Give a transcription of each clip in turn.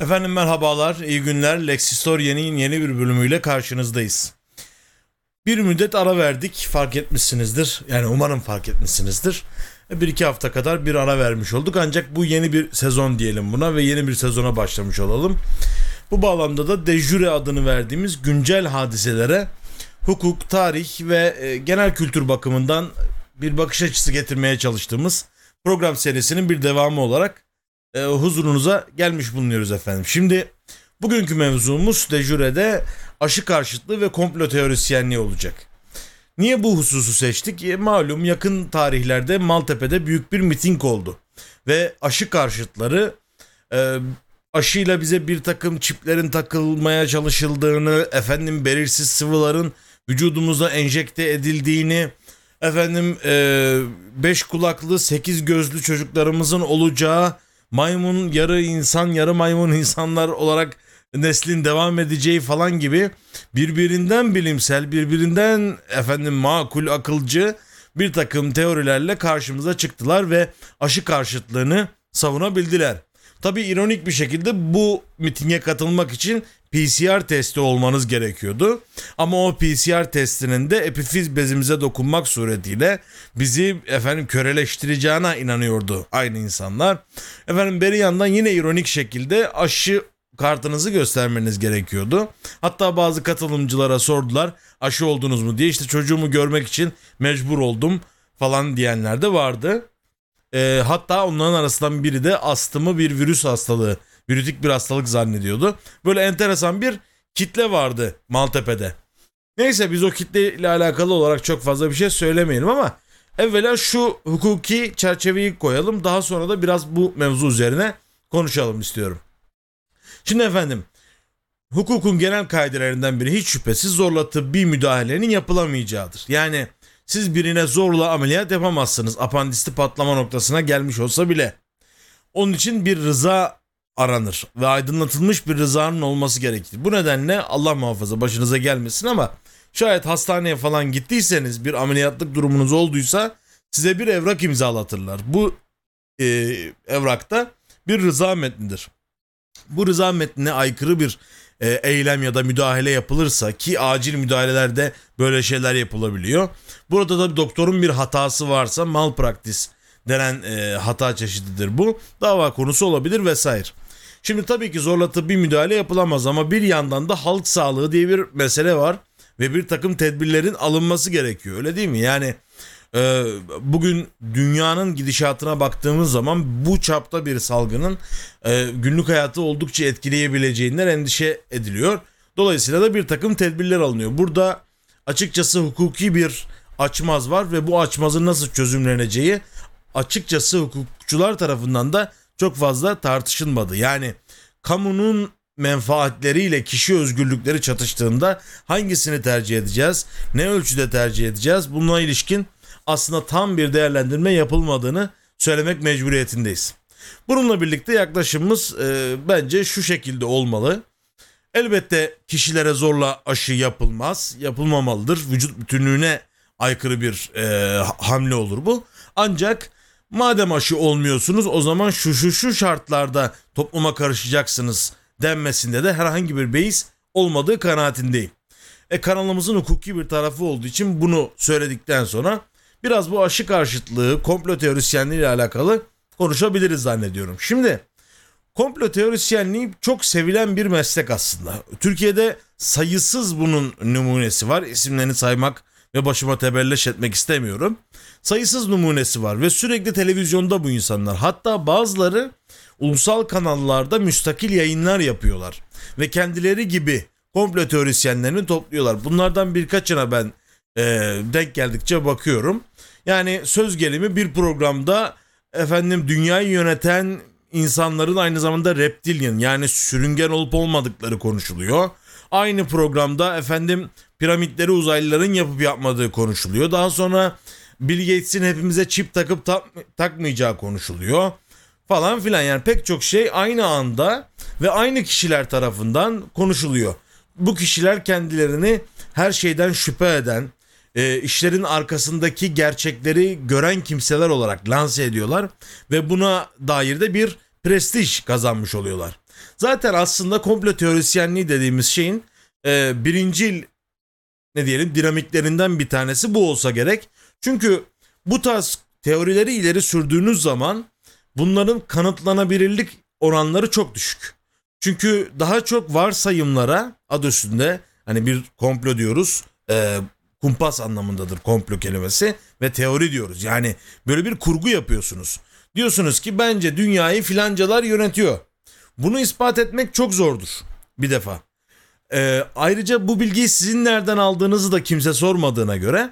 Efendim merhabalar, iyi günler. Lexistoria'nın yeni bir bölümüyle karşınızdayız. Bir müddet ara verdik, fark etmişsinizdir. Yani umarım fark etmişsinizdir. Bir iki hafta kadar bir ara vermiş olduk. Ancak bu yeni bir sezon diyelim buna ve yeni bir sezona başlamış olalım. Bu bağlamda da dejure adını verdiğimiz güncel hadiselere hukuk, tarih ve e, genel kültür bakımından bir bakış açısı getirmeye çalıştığımız program serisinin bir devamı olarak e, huzurunuza gelmiş bulunuyoruz efendim. Şimdi bugünkü mevzumuz dejürede aşı karşıtlığı ve komplo teorisyenliği olacak. Niye bu hususu seçtik? E, malum yakın tarihlerde Maltepe'de büyük bir miting oldu. Ve aşı karşıtları e, aşıyla bize bir takım çiplerin takılmaya çalışıldığını, efendim belirsiz sıvıların vücudumuza enjekte edildiğini, efendim e, beş kulaklı, sekiz gözlü çocuklarımızın olacağı, maymun yarı insan yarı maymun insanlar olarak neslin devam edeceği falan gibi birbirinden bilimsel, birbirinden efendim makul, akılcı bir takım teorilerle karşımıza çıktılar ve aşı karşıtlığını savunabildiler. Tabi ironik bir şekilde bu mitinge katılmak için PCR testi olmanız gerekiyordu. Ama o PCR testinin de epifiz bezimize dokunmak suretiyle bizi efendim köreleştireceğine inanıyordu aynı insanlar. Efendim beri yandan yine ironik şekilde aşı kartınızı göstermeniz gerekiyordu. Hatta bazı katılımcılara sordular aşı oldunuz mu diye işte çocuğumu görmek için mecbur oldum falan diyenler de vardı. E, hatta onların arasından biri de astımı bir virüs hastalığı, virütik bir hastalık zannediyordu. Böyle enteresan bir kitle vardı Maltepe'de. Neyse biz o kitle ile alakalı olarak çok fazla bir şey söylemeyelim ama evvela şu hukuki çerçeveyi koyalım. Daha sonra da biraz bu mevzu üzerine konuşalım istiyorum. Şimdi efendim hukukun genel kaidelerinden biri hiç şüphesiz zorla tıbbi müdahalenin yapılamayacağıdır. Yani siz birine zorla ameliyat yapamazsınız apandisti patlama noktasına gelmiş olsa bile. Onun için bir rıza aranır ve aydınlatılmış bir rızanın olması gerekir. Bu nedenle Allah muhafaza başınıza gelmesin ama şayet hastaneye falan gittiyseniz bir ameliyatlık durumunuz olduysa size bir evrak imzalatırlar. Bu e, evrakta bir rıza metnidir. Bu rıza metnine aykırı bir e, eylem ya da müdahale yapılırsa ki acil müdahalelerde böyle şeyler yapılabiliyor. Burada da doktorun bir hatası varsa malpraktis denen e, hata çeşididir bu. Dava konusu olabilir vesaire. Şimdi tabii ki zorla tıbbi müdahale yapılamaz ama bir yandan da halk sağlığı diye bir mesele var ve bir takım tedbirlerin alınması gerekiyor öyle değil mi? Yani e, bugün dünyanın gidişatına baktığımız zaman bu çapta bir salgının e, günlük hayatı oldukça etkileyebileceğinden endişe ediliyor. Dolayısıyla da bir takım tedbirler alınıyor. Burada açıkçası hukuki bir açmaz var ve bu açmazın nasıl çözümleneceği açıkçası hukukçular tarafından da çok fazla tartışılmadı. Yani kamunun menfaatleriyle kişi özgürlükleri çatıştığında hangisini tercih edeceğiz? Ne ölçüde tercih edeceğiz? Bununla ilişkin aslında tam bir değerlendirme yapılmadığını söylemek mecburiyetindeyiz. Bununla birlikte yaklaşımımız e, bence şu şekilde olmalı. Elbette kişilere zorla aşı yapılmaz, yapılmamalıdır. Vücut bütünlüğüne aykırı bir e, hamle olur bu. Ancak madem aşı olmuyorsunuz o zaman şu şu şu şartlarda topluma karışacaksınız denmesinde de herhangi bir beis olmadığı kanaatindeyim. E kanalımızın hukuki bir tarafı olduğu için bunu söyledikten sonra biraz bu aşı karşıtlığı, komplo teorisyenliği ile alakalı konuşabiliriz zannediyorum. Şimdi komplo teorisyenliği çok sevilen bir meslek aslında. Türkiye'de sayısız bunun numunesi var. İsimlerini saymak ve başıma tebelleş etmek istemiyorum. Sayısız numunesi var ve sürekli televizyonda bu insanlar. Hatta bazıları ulusal kanallarda müstakil yayınlar yapıyorlar. Ve kendileri gibi komplo teorisyenlerini topluyorlar. Bunlardan birkaçına ben e, denk geldikçe bakıyorum. Yani söz gelimi bir programda efendim dünyayı yöneten insanların aynı zamanda reptilian yani sürüngen olup olmadıkları konuşuluyor. Aynı programda efendim piramitleri uzaylıların yapıp yapmadığı konuşuluyor. Daha sonra Bill Gates'in hepimize çip takıp tak, takmayacağı konuşuluyor. Falan filan yani pek çok şey aynı anda ve aynı kişiler tarafından konuşuluyor. Bu kişiler kendilerini her şeyden şüphe eden, e, işlerin arkasındaki gerçekleri gören kimseler olarak lanse ediyorlar ve buna dair de bir prestij kazanmış oluyorlar. Zaten aslında komplo teorisyenliği dediğimiz şeyin e, birincil ne diyelim dinamiklerinden bir tanesi bu olsa gerek. Çünkü bu tarz teorileri ileri sürdüğünüz zaman bunların kanıtlanabilirlik oranları çok düşük. Çünkü daha çok varsayımlara adı üstünde hani bir komplo diyoruz e, kumpas anlamındadır komplo kelimesi ve teori diyoruz. Yani böyle bir kurgu yapıyorsunuz. Diyorsunuz ki bence dünyayı filancalar yönetiyor. Bunu ispat etmek çok zordur bir defa. Ee, ayrıca bu bilgiyi sizin nereden aldığınızı da kimse sormadığına göre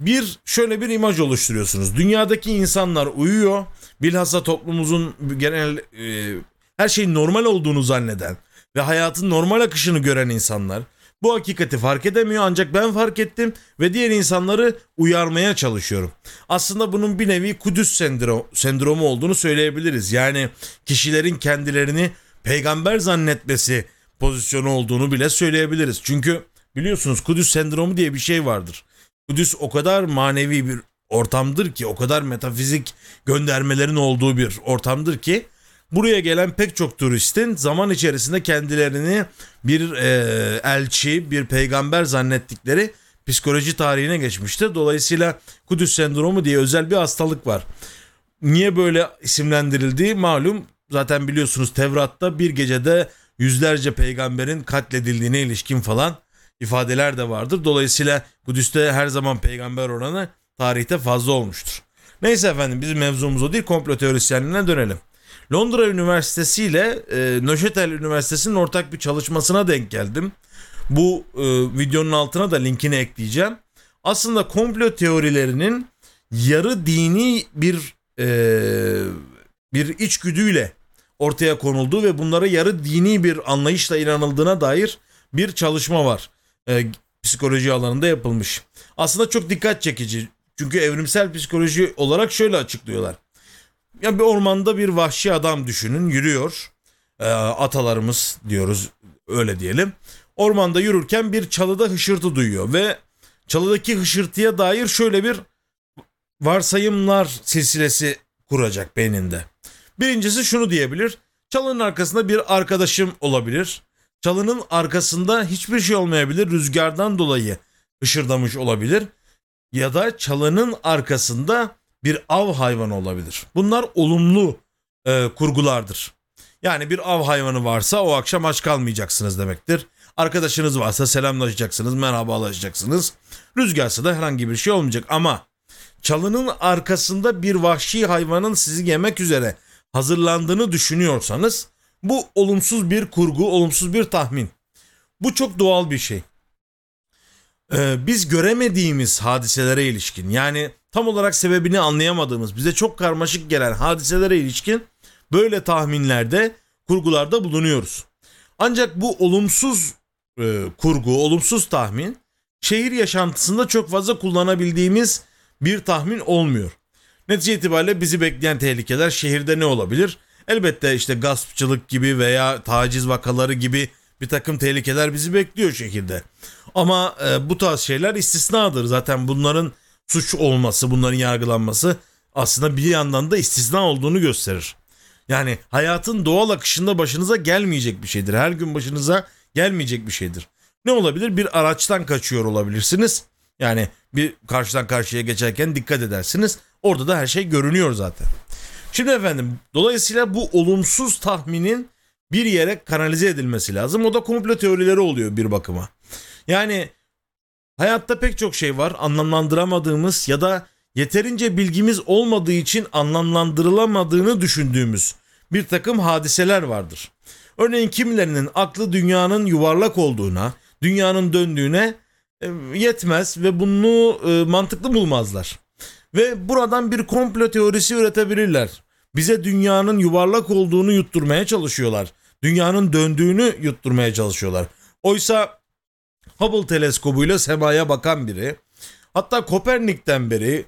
bir şöyle bir imaj oluşturuyorsunuz. Dünyadaki insanlar uyuyor. Bilhassa toplumumuzun genel e, her şeyin normal olduğunu zanneden ve hayatın normal akışını gören insanlar bu hakikati fark edemiyor ancak ben fark ettim ve diğer insanları uyarmaya çalışıyorum. Aslında bunun bir nevi Kudüs sendrom, sendromu olduğunu söyleyebiliriz. Yani kişilerin kendilerini peygamber zannetmesi pozisyonu olduğunu bile söyleyebiliriz. Çünkü biliyorsunuz Kudüs sendromu diye bir şey vardır. Kudüs o kadar manevi bir ortamdır ki, o kadar metafizik göndermelerin olduğu bir ortamdır ki buraya gelen pek çok turistin zaman içerisinde kendilerini bir e, elçi, bir peygamber zannettikleri psikoloji tarihine geçmiştir. Dolayısıyla Kudüs sendromu diye özel bir hastalık var. Niye böyle isimlendirildiği malum. Zaten biliyorsunuz Tevrat'ta bir gecede yüzlerce peygamberin katledildiğine ilişkin falan ifadeler de vardır. Dolayısıyla Kudüs'te her zaman peygamber oranı tarihte fazla olmuştur. Neyse efendim bizim mevzumuz o değil komplo teorisyenliğine dönelim. Londra Üniversitesi ile e, Neuchâtel Üniversitesi'nin ortak bir çalışmasına denk geldim. Bu e, videonun altına da linkini ekleyeceğim. Aslında komplo teorilerinin yarı dini bir e, bir içgüdüyle ortaya konulduğu ve bunlara yarı dini bir anlayışla inanıldığına dair bir çalışma var. E, psikoloji alanında yapılmış. Aslında çok dikkat çekici. Çünkü evrimsel psikoloji olarak şöyle açıklıyorlar. Ya bir ormanda bir vahşi adam düşünün yürüyor. E, atalarımız diyoruz öyle diyelim. Ormanda yürürken bir çalıda hışırtı duyuyor ve çalıdaki hışırtıya dair şöyle bir varsayımlar silsilesi kuracak beyninde. Birincisi şunu diyebilir. Çalının arkasında bir arkadaşım olabilir. Çalının arkasında hiçbir şey olmayabilir. Rüzgardan dolayı ışırdamış olabilir. Ya da çalının arkasında bir av hayvanı olabilir. Bunlar olumlu e, kurgulardır. Yani bir av hayvanı varsa o akşam aç kalmayacaksınız demektir. Arkadaşınız varsa selamlaşacaksınız, merhabalaşacaksınız. Rüzgarsa da herhangi bir şey olmayacak ama çalının arkasında bir vahşi hayvanın sizi yemek üzere hazırlandığını düşünüyorsanız bu olumsuz bir kurgu, olumsuz bir tahmin. Bu çok doğal bir şey. Ee, biz göremediğimiz hadiselere ilişkin yani tam olarak sebebini anlayamadığımız bize çok karmaşık gelen hadiselere ilişkin böyle tahminlerde kurgularda bulunuyoruz. Ancak bu olumsuz e, kurgu, olumsuz tahmin şehir yaşantısında çok fazla kullanabildiğimiz bir tahmin olmuyor. Netice itibariyle bizi bekleyen tehlikeler şehirde ne olabilir? Elbette işte gaspçılık gibi veya taciz vakaları gibi bir takım tehlikeler bizi bekliyor şehirde. Ama e, bu tarz şeyler istisnadır. Zaten bunların suç olması, bunların yargılanması aslında bir yandan da istisna olduğunu gösterir. Yani hayatın doğal akışında başınıza gelmeyecek bir şeydir. Her gün başınıza gelmeyecek bir şeydir. Ne olabilir? Bir araçtan kaçıyor olabilirsiniz. Yani bir karşıdan karşıya geçerken dikkat edersiniz. Orada da her şey görünüyor zaten. Şimdi efendim dolayısıyla bu olumsuz tahminin bir yere kanalize edilmesi lazım. O da komplo teorileri oluyor bir bakıma. Yani hayatta pek çok şey var anlamlandıramadığımız ya da yeterince bilgimiz olmadığı için anlamlandırılamadığını düşündüğümüz bir takım hadiseler vardır. Örneğin kimilerinin aklı dünyanın yuvarlak olduğuna, dünyanın döndüğüne yetmez ve bunu e, mantıklı bulmazlar. Ve buradan bir komplo teorisi üretebilirler. Bize dünyanın yuvarlak olduğunu yutturmaya çalışıyorlar. Dünyanın döndüğünü yutturmaya çalışıyorlar. Oysa Hubble teleskobuyla semaya bakan biri, hatta Kopernik'ten beri,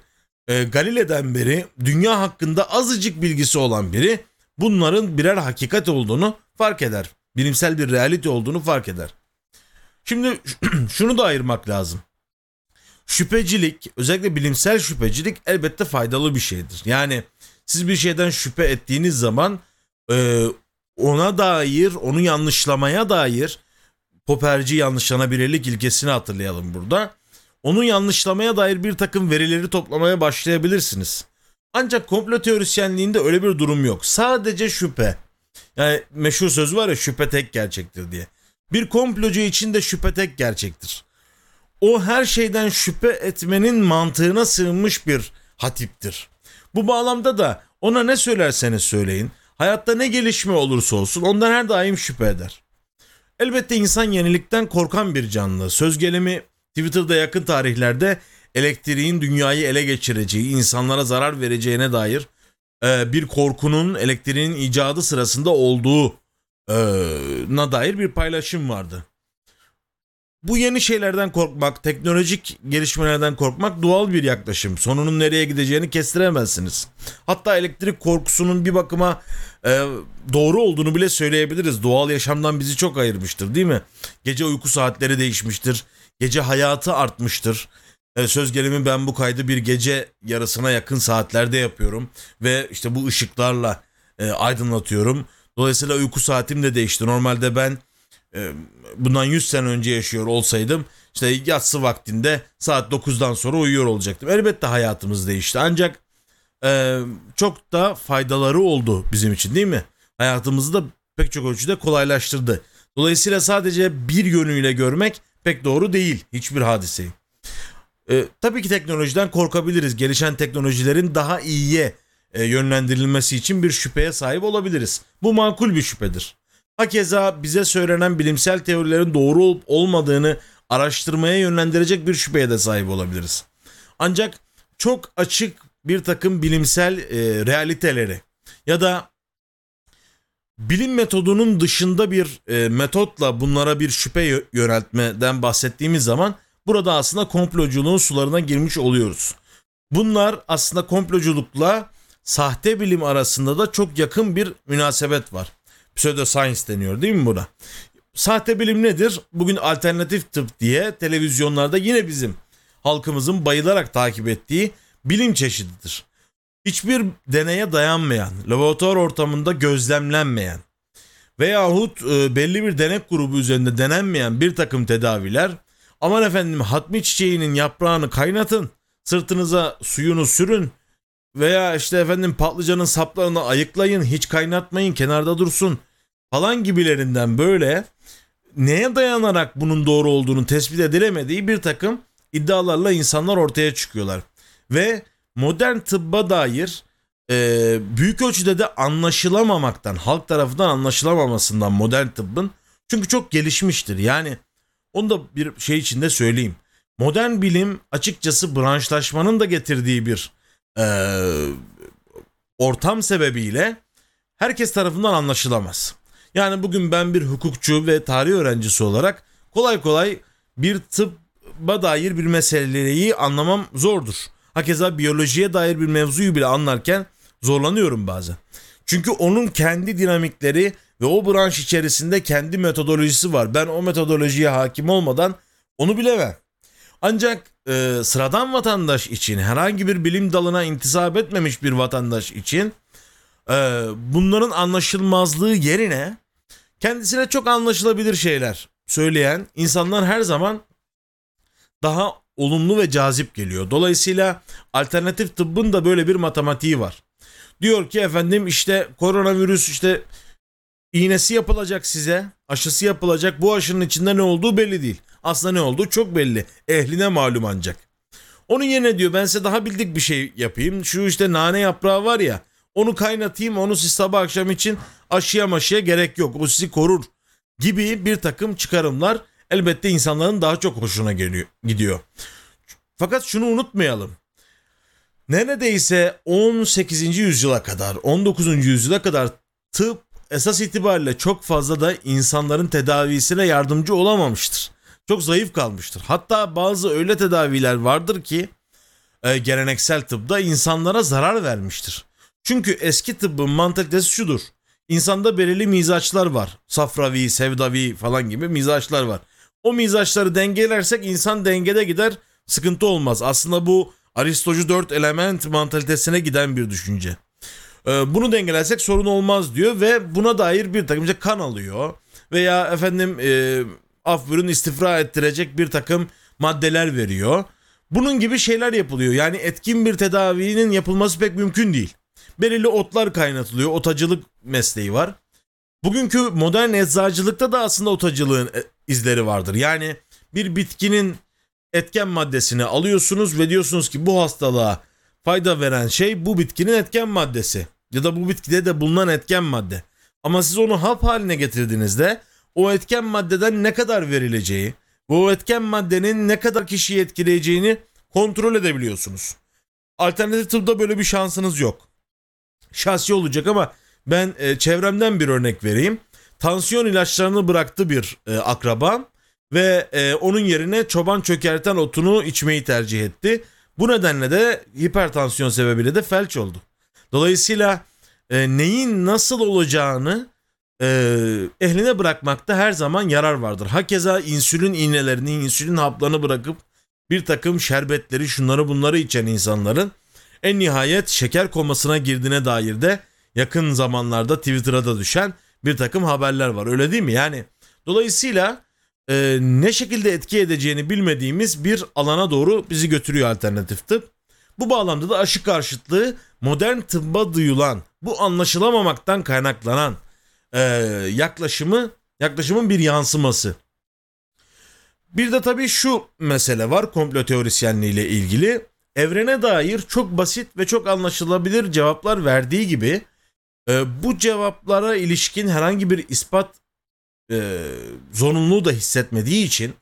e, Galile'den beri dünya hakkında azıcık bilgisi olan biri bunların birer hakikat olduğunu fark eder. Bilimsel bir realite olduğunu fark eder. Şimdi şunu da ayırmak lazım. Şüphecilik, özellikle bilimsel şüphecilik elbette faydalı bir şeydir. Yani siz bir şeyden şüphe ettiğiniz zaman e, ona dair, onu yanlışlamaya dair Popperci yanlışlanabilirlik ilkesini hatırlayalım burada. Onu yanlışlamaya dair bir takım verileri toplamaya başlayabilirsiniz. Ancak komplo teorisyenliğinde öyle bir durum yok. Sadece şüphe. Yani meşhur söz var ya şüphe tek gerçektir diye. Bir komplocu için de şüphe tek gerçektir. O her şeyden şüphe etmenin mantığına sığınmış bir hatiptir. Bu bağlamda da ona ne söylerseniz söyleyin, hayatta ne gelişme olursa olsun ondan her daim şüphe eder. Elbette insan yenilikten korkan bir canlı. Söz gelimi Twitter'da yakın tarihlerde elektriğin dünyayı ele geçireceği, insanlara zarar vereceğine dair e, bir korkunun elektriğin icadı sırasında olduğuna dair bir paylaşım vardı. Bu yeni şeylerden korkmak, teknolojik gelişmelerden korkmak doğal bir yaklaşım. Sonunun nereye gideceğini kestiremezsiniz. Hatta elektrik korkusunun bir bakıma e, doğru olduğunu bile söyleyebiliriz. Doğal yaşamdan bizi çok ayırmıştır değil mi? Gece uyku saatleri değişmiştir. Gece hayatı artmıştır. E, söz gelimi ben bu kaydı bir gece yarısına yakın saatlerde yapıyorum. Ve işte bu ışıklarla e, aydınlatıyorum. Dolayısıyla uyku saatim de değişti. Normalde ben e, bundan 100 sene önce yaşıyor olsaydım işte yatsı vaktinde saat 9'dan sonra uyuyor olacaktım. Elbette hayatımız değişti ancak e, çok da faydaları oldu bizim için değil mi? Hayatımızı da pek çok ölçüde kolaylaştırdı. Dolayısıyla sadece bir yönüyle görmek pek doğru değil hiçbir hadiseyi. E, tabii ki teknolojiden korkabiliriz. Gelişen teknolojilerin daha iyiye e, yönlendirilmesi için bir şüpheye sahip olabiliriz. Bu makul bir şüphedir. Hakeza bize söylenen bilimsel teorilerin doğru olup olmadığını araştırmaya yönlendirecek bir şüpheye de sahip olabiliriz. Ancak çok açık bir takım bilimsel e, realiteleri ya da bilim metodunun dışında bir e, metotla bunlara bir şüphe yöneltmeden bahsettiğimiz zaman burada aslında komploculuğun sularına girmiş oluyoruz. Bunlar aslında komploculukla sahte bilim arasında da çok yakın bir münasebet var. Pseudoscience deniyor değil mi buna? Sahte bilim nedir? Bugün alternatif tıp diye televizyonlarda yine bizim halkımızın bayılarak takip ettiği bilim çeşididir. Hiçbir deneye dayanmayan, laboratuvar ortamında gözlemlenmeyen veyahut e, belli bir denek grubu üzerinde denenmeyen bir takım tedaviler aman efendim hatmi çiçeğinin yaprağını kaynatın, sırtınıza suyunu sürün veya işte efendim patlıcanın saplarını ayıklayın, hiç kaynatmayın, kenarda dursun falan gibilerinden böyle neye dayanarak bunun doğru olduğunu tespit edilemediği bir takım iddialarla insanlar ortaya çıkıyorlar. Ve modern tıbba dair e, büyük ölçüde de anlaşılamamaktan, halk tarafından anlaşılamamasından modern tıbbın çünkü çok gelişmiştir. Yani onu da bir şey içinde söyleyeyim. Modern bilim açıkçası branşlaşmanın da getirdiği bir e, ortam sebebiyle herkes tarafından anlaşılamaz. Yani bugün ben bir hukukçu ve tarih öğrencisi olarak kolay kolay bir tıbba dair bir meseleyi anlamam zordur. Hakeza biyolojiye dair bir mevzuyu bile anlarken zorlanıyorum bazen. Çünkü onun kendi dinamikleri ve o branş içerisinde kendi metodolojisi var. Ben o metodolojiye hakim olmadan onu bilemem. Ancak e, sıradan vatandaş için herhangi bir bilim dalına intisap etmemiş bir vatandaş için e, bunların anlaşılmazlığı yerine kendisine çok anlaşılabilir şeyler söyleyen insanlar her zaman daha olumlu ve cazip geliyor. Dolayısıyla alternatif tıbbın da böyle bir matematiği var. Diyor ki efendim işte koronavirüs işte iğnesi yapılacak size, aşısı yapılacak. Bu aşının içinde ne olduğu belli değil. Aslında ne olduğu çok belli. Ehline malum ancak. Onun yerine diyor ben size daha bildik bir şey yapayım. Şu işte nane yaprağı var ya onu kaynatayım onu siz sabah akşam için aşıya maşıya gerek yok. O sizi korur gibi bir takım çıkarımlar elbette insanların daha çok hoşuna geliyor, gidiyor. Fakat şunu unutmayalım. Neredeyse 18. yüzyıla kadar, 19. yüzyıla kadar tıp esas itibariyle çok fazla da insanların tedavisine yardımcı olamamıştır. Çok zayıf kalmıştır. Hatta bazı öyle tedaviler vardır ki e, geleneksel tıpta insanlara zarar vermiştir. Çünkü eski tıbbın mantalitesi şudur. İnsanda belirli mizaçlar var. Safravi, sevdavi falan gibi mizaçlar var. O mizaçları dengelersek insan dengede gider sıkıntı olmaz. Aslında bu Aristocu dört element mantalitesine giden bir düşünce. Ee, bunu dengelersek sorun olmaz diyor ve buna dair bir takım işte kan alıyor veya efendim e, af istifra ettirecek bir takım maddeler veriyor. Bunun gibi şeyler yapılıyor. Yani etkin bir tedavinin yapılması pek mümkün değil. Belirli otlar kaynatılıyor. Otacılık mesleği var. Bugünkü modern eczacılıkta da aslında otacılığın e, izleri vardır. Yani bir bitkinin etken maddesini alıyorsunuz ve diyorsunuz ki bu hastalığa fayda veren şey bu bitkinin etken maddesi ya da bu bitkide de bulunan etken madde. Ama siz onu hap haline getirdiğinizde o etken maddeden ne kadar verileceği ve o etken maddenin ne kadar kişiyi etkileyeceğini kontrol edebiliyorsunuz. Alternatif tıpta böyle bir şansınız yok. Şahsi olacak ama ben e, çevremden bir örnek vereyim. Tansiyon ilaçlarını bıraktı bir e, akrabam ve e, onun yerine çoban çökerten otunu içmeyi tercih etti. Bu nedenle de hipertansiyon sebebiyle de felç oldu. Dolayısıyla e, neyin nasıl olacağını e, ehline bırakmakta her zaman yarar vardır. Hakeza insülin iğnelerini, insülin haplarını bırakıp bir takım şerbetleri, şunları bunları içen insanların en nihayet şeker komasına girdiğine dair de yakın zamanlarda Twitter'a da düşen bir takım haberler var. Öyle değil mi? Yani dolayısıyla e, ne şekilde etki edeceğini bilmediğimiz bir alana doğru bizi götürüyor alternatif tıp. Bu bağlamda da aşı karşıtlığı modern tıbba duyulan, bu anlaşılamamaktan kaynaklanan e, yaklaşımı yaklaşımın bir yansıması. Bir de tabii şu mesele var komplo teorisyenliği ile ilgili. Evrene dair çok basit ve çok anlaşılabilir cevaplar verdiği gibi e, bu cevaplara ilişkin herhangi bir ispat e, zorunluluğu da hissetmediği için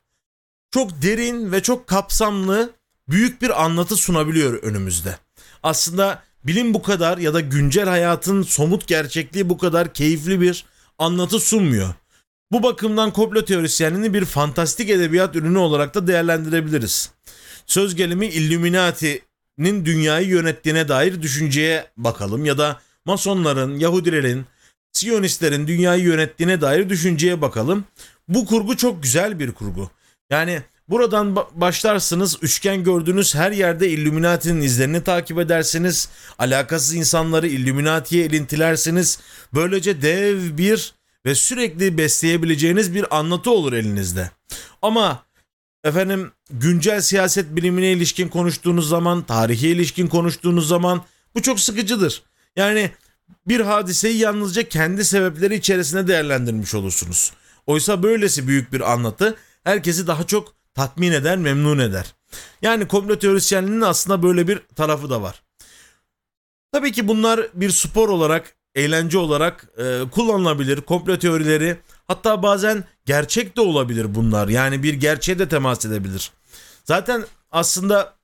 çok derin ve çok kapsamlı büyük bir anlatı sunabiliyor önümüzde. Aslında bilim bu kadar ya da güncel hayatın somut gerçekliği bu kadar keyifli bir anlatı sunmuyor. Bu bakımdan komplo teorisyenliğini bir fantastik edebiyat ürünü olarak da değerlendirebiliriz. Söz gelimi Illuminati'nin dünyayı yönettiğine dair düşünceye bakalım ya da Masonların, Yahudilerin, Siyonistlerin dünyayı yönettiğine dair düşünceye bakalım. Bu kurgu çok güzel bir kurgu. Yani buradan başlarsınız üçgen gördüğünüz her yerde Illuminati'nin izlerini takip edersiniz. Alakasız insanları Illuminati'ye elintilersiniz. Böylece dev bir ve sürekli besleyebileceğiniz bir anlatı olur elinizde. Ama efendim güncel siyaset bilimine ilişkin konuştuğunuz zaman, tarihe ilişkin konuştuğunuz zaman bu çok sıkıcıdır. Yani bir hadiseyi yalnızca kendi sebepleri içerisinde değerlendirmiş olursunuz. Oysa böylesi büyük bir anlatı herkesi daha çok tatmin eder, memnun eder. Yani komplo teorisyenliğinin aslında böyle bir tarafı da var. Tabii ki bunlar bir spor olarak, eğlence olarak e, kullanılabilir. Komplo teorileri hatta bazen gerçek de olabilir bunlar. Yani bir gerçeğe de temas edebilir. Zaten aslında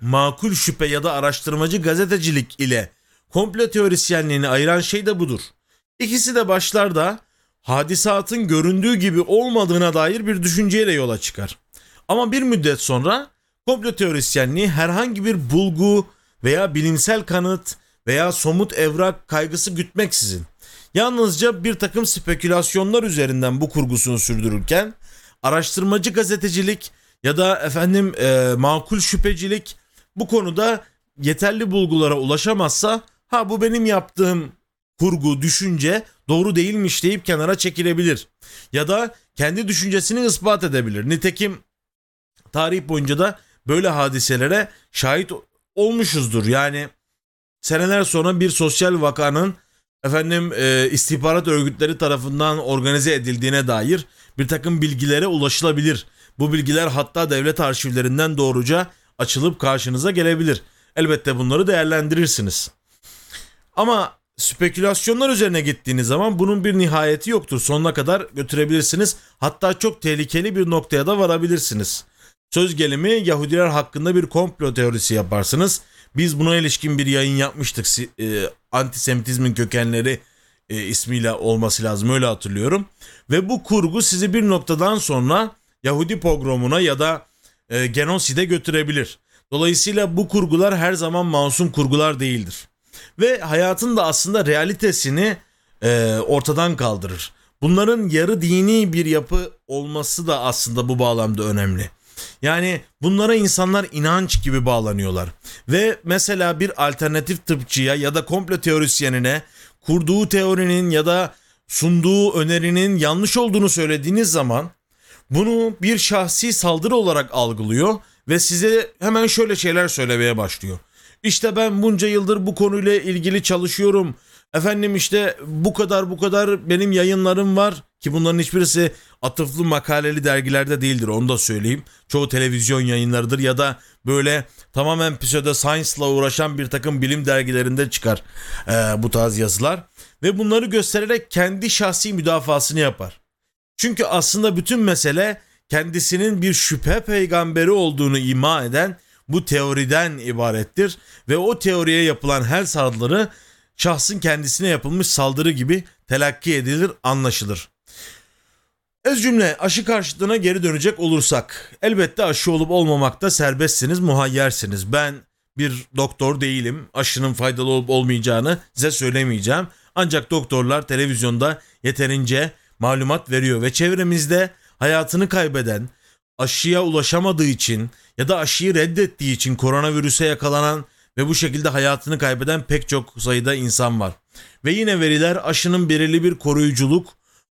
makul şüphe ya da araştırmacı gazetecilik ile komplo teorisyenliğini ayıran şey de budur. İkisi de başlarda hadisatın göründüğü gibi olmadığına dair bir düşünceyle yola çıkar. Ama bir müddet sonra komplo teorisyenliği herhangi bir bulgu veya bilimsel kanıt veya somut evrak kaygısı gütmeksizin yalnızca bir takım spekülasyonlar üzerinden bu kurgusunu sürdürürken araştırmacı gazetecilik ya da efendim e, makul şüphecilik bu konuda yeterli bulgulara ulaşamazsa ha bu benim yaptığım kurgu, düşünce doğru değilmiş deyip kenara çekilebilir. Ya da kendi düşüncesini ispat edebilir. Nitekim tarih boyunca da böyle hadiselere şahit olmuşuzdur. Yani seneler sonra bir sosyal vakanın efendim e, istihbarat örgütleri tarafından organize edildiğine dair bir takım bilgilere ulaşılabilir. Bu bilgiler hatta devlet arşivlerinden doğruca açılıp karşınıza gelebilir. Elbette bunları değerlendirirsiniz. Ama spekülasyonlar üzerine gittiğiniz zaman bunun bir nihayeti yoktur. Sonuna kadar götürebilirsiniz. Hatta çok tehlikeli bir noktaya da varabilirsiniz. Söz gelimi Yahudiler hakkında bir komplo teorisi yaparsınız. Biz buna ilişkin bir yayın yapmıştık. E, antisemitizmin kökenleri e, ismiyle olması lazım öyle hatırlıyorum. Ve bu kurgu sizi bir noktadan sonra Yahudi pogromuna ya da e, genoside götürebilir. Dolayısıyla bu kurgular her zaman masum kurgular değildir. Ve hayatın da aslında realitesini e, ortadan kaldırır. Bunların yarı dini bir yapı olması da aslında bu bağlamda önemli. Yani bunlara insanlar inanç gibi bağlanıyorlar. Ve mesela bir alternatif tıpçıya ya da komplo teorisyenine kurduğu teorinin ya da sunduğu önerinin yanlış olduğunu söylediğiniz zaman bunu bir şahsi saldırı olarak algılıyor ve size hemen şöyle şeyler söylemeye başlıyor. İşte ben bunca yıldır bu konuyla ilgili çalışıyorum. Efendim işte bu kadar bu kadar benim yayınlarım var ki bunların hiçbirisi atıflı makaleli dergilerde değildir onu da söyleyeyim. Çoğu televizyon yayınlarıdır ya da böyle tamamen pseudo science'la uğraşan bir takım bilim dergilerinde çıkar ee, bu tarz yazılar. Ve bunları göstererek kendi şahsi müdafasını yapar. Çünkü aslında bütün mesele kendisinin bir şüphe peygamberi olduğunu ima eden bu teoriden ibarettir ve o teoriye yapılan her saldırı şahsın kendisine yapılmış saldırı gibi telakki edilir, anlaşılır. Ez cümle aşı karşıtlığına geri dönecek olursak elbette aşı olup olmamakta serbestsiniz, muhayyersiniz. Ben bir doktor değilim. Aşının faydalı olup olmayacağını size söylemeyeceğim. Ancak doktorlar televizyonda yeterince malumat veriyor ve çevremizde hayatını kaybeden, aşıya ulaşamadığı için ya da aşıyı reddettiği için koronavirüse yakalanan ve bu şekilde hayatını kaybeden pek çok sayıda insan var. Ve yine veriler aşının belirli bir koruyuculuk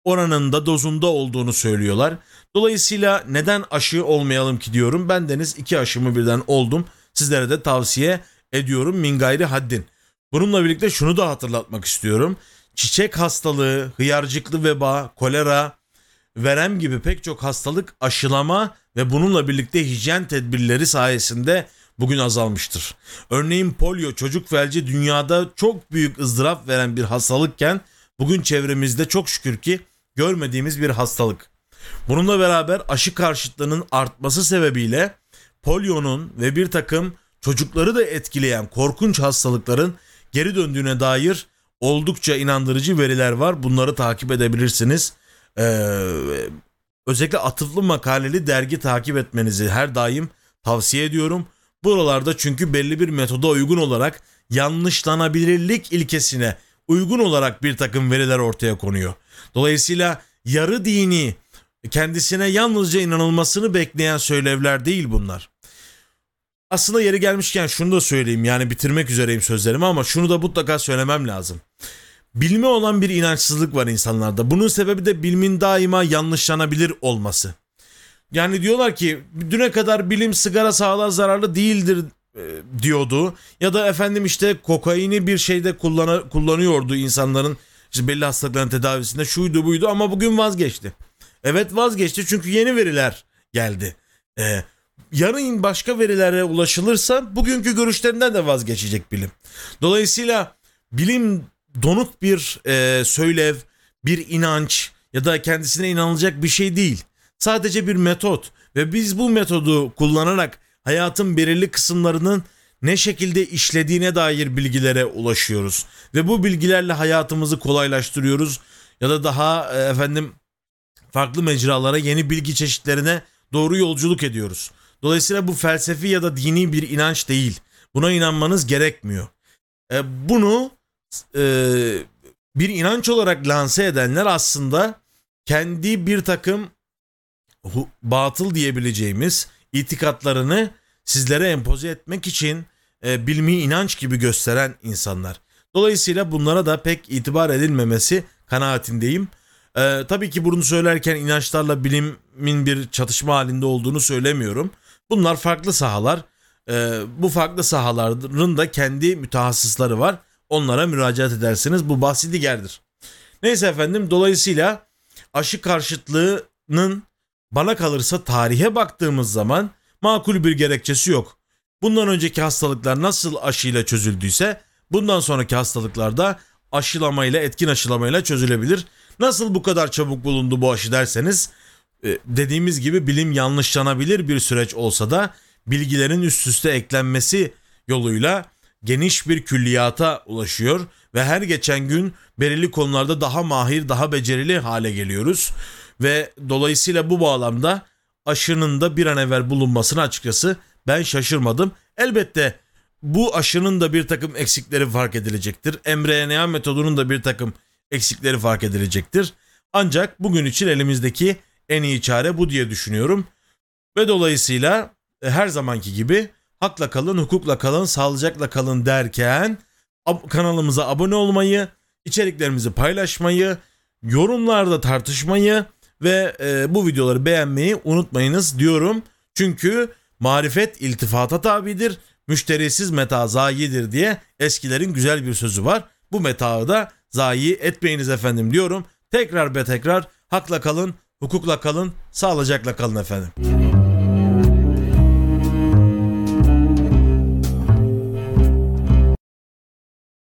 oranında dozunda olduğunu söylüyorlar. Dolayısıyla neden aşı olmayalım ki diyorum. Ben deniz iki aşımı birden oldum. Sizlere de tavsiye ediyorum min gayri haddin. Bununla birlikte şunu da hatırlatmak istiyorum. Çiçek hastalığı, hıyarcıklı veba, kolera, verem gibi pek çok hastalık aşılama ve bununla birlikte hijyen tedbirleri sayesinde bugün azalmıştır. Örneğin polio, çocuk felci dünyada çok büyük ızdırap veren bir hastalıkken bugün çevremizde çok şükür ki görmediğimiz bir hastalık. Bununla beraber aşı karşıtlığının artması sebebiyle polionun ve bir takım çocukları da etkileyen korkunç hastalıkların geri döndüğüne dair oldukça inandırıcı veriler var. Bunları takip edebilirsiniz. Ee, özellikle atıflı makaleli dergi takip etmenizi her daim tavsiye ediyorum. Buralarda çünkü belli bir metoda uygun olarak yanlışlanabilirlik ilkesine uygun olarak bir takım veriler ortaya konuyor. Dolayısıyla yarı dini kendisine yalnızca inanılmasını bekleyen söylevler değil bunlar. Aslında yeri gelmişken şunu da söyleyeyim yani bitirmek üzereyim sözlerimi ama şunu da mutlaka söylemem lazım. Bilme olan bir inançsızlık var insanlarda. Bunun sebebi de bilimin daima yanlışlanabilir olması. Yani diyorlar ki düne kadar bilim sigara sağlığa zararlı değildir e, diyordu. Ya da efendim işte kokaini bir şeyde kullanı, kullanıyordu insanların işte belli hastalıkların tedavisinde şuydu buydu ama bugün vazgeçti. Evet vazgeçti çünkü yeni veriler geldi. Ee, yarın başka verilere ulaşılırsa bugünkü görüşlerinden de vazgeçecek bilim. Dolayısıyla bilim donuk bir e, söylev, bir inanç ya da kendisine inanılacak bir şey değil. Sadece bir metot ve biz bu metodu kullanarak hayatın belirli kısımlarının ne şekilde işlediğine dair bilgilere ulaşıyoruz ve bu bilgilerle hayatımızı kolaylaştırıyoruz ya da daha e, efendim farklı mecralara, yeni bilgi çeşitlerine doğru yolculuk ediyoruz. Dolayısıyla bu felsefi ya da dini bir inanç değil. Buna inanmanız gerekmiyor. E, bunu e, bir inanç olarak lanse edenler aslında kendi bir takım batıl diyebileceğimiz itikatlarını sizlere empoze etmek için e, bilmi inanç gibi gösteren insanlar. Dolayısıyla bunlara da pek itibar edilmemesi kanaatindeyim. E, tabii ki bunu söylerken inançlarla bilimin bir çatışma halinde olduğunu söylemiyorum. Bunlar farklı sahalar. E, bu farklı sahaların da kendi mütehassısları var. Onlara müracaat edersiniz. Bu bahsi digerdir. Neyse efendim dolayısıyla aşı karşıtlığının bana kalırsa tarihe baktığımız zaman makul bir gerekçesi yok. Bundan önceki hastalıklar nasıl aşıyla çözüldüyse bundan sonraki hastalıklarda aşılamayla etkin aşılamayla çözülebilir. Nasıl bu kadar çabuk bulundu bu aşı derseniz e, dediğimiz gibi bilim yanlışlanabilir bir süreç olsa da bilgilerin üst üste eklenmesi yoluyla geniş bir külliyata ulaşıyor ve her geçen gün belirli konularda daha mahir, daha becerili hale geliyoruz ve dolayısıyla bu bağlamda aşının da bir an evvel bulunmasına açıkçası ben şaşırmadım. Elbette bu aşının da bir takım eksikleri fark edilecektir. mRNA metodunun da bir takım eksikleri fark edilecektir. Ancak bugün için elimizdeki en iyi çare bu diye düşünüyorum. Ve dolayısıyla e, her zamanki gibi hakla kalın, hukukla kalın, sağlıcakla kalın derken kanalımıza abone olmayı, içeriklerimizi paylaşmayı, yorumlarda tartışmayı ve e, bu videoları beğenmeyi unutmayınız diyorum. Çünkü marifet iltifata tabidir, müşterisiz meta zayidir diye eskilerin güzel bir sözü var. Bu metaı da zayi etmeyiniz efendim diyorum. Tekrar be tekrar hakla kalın, hukukla kalın, sağlıcakla kalın efendim.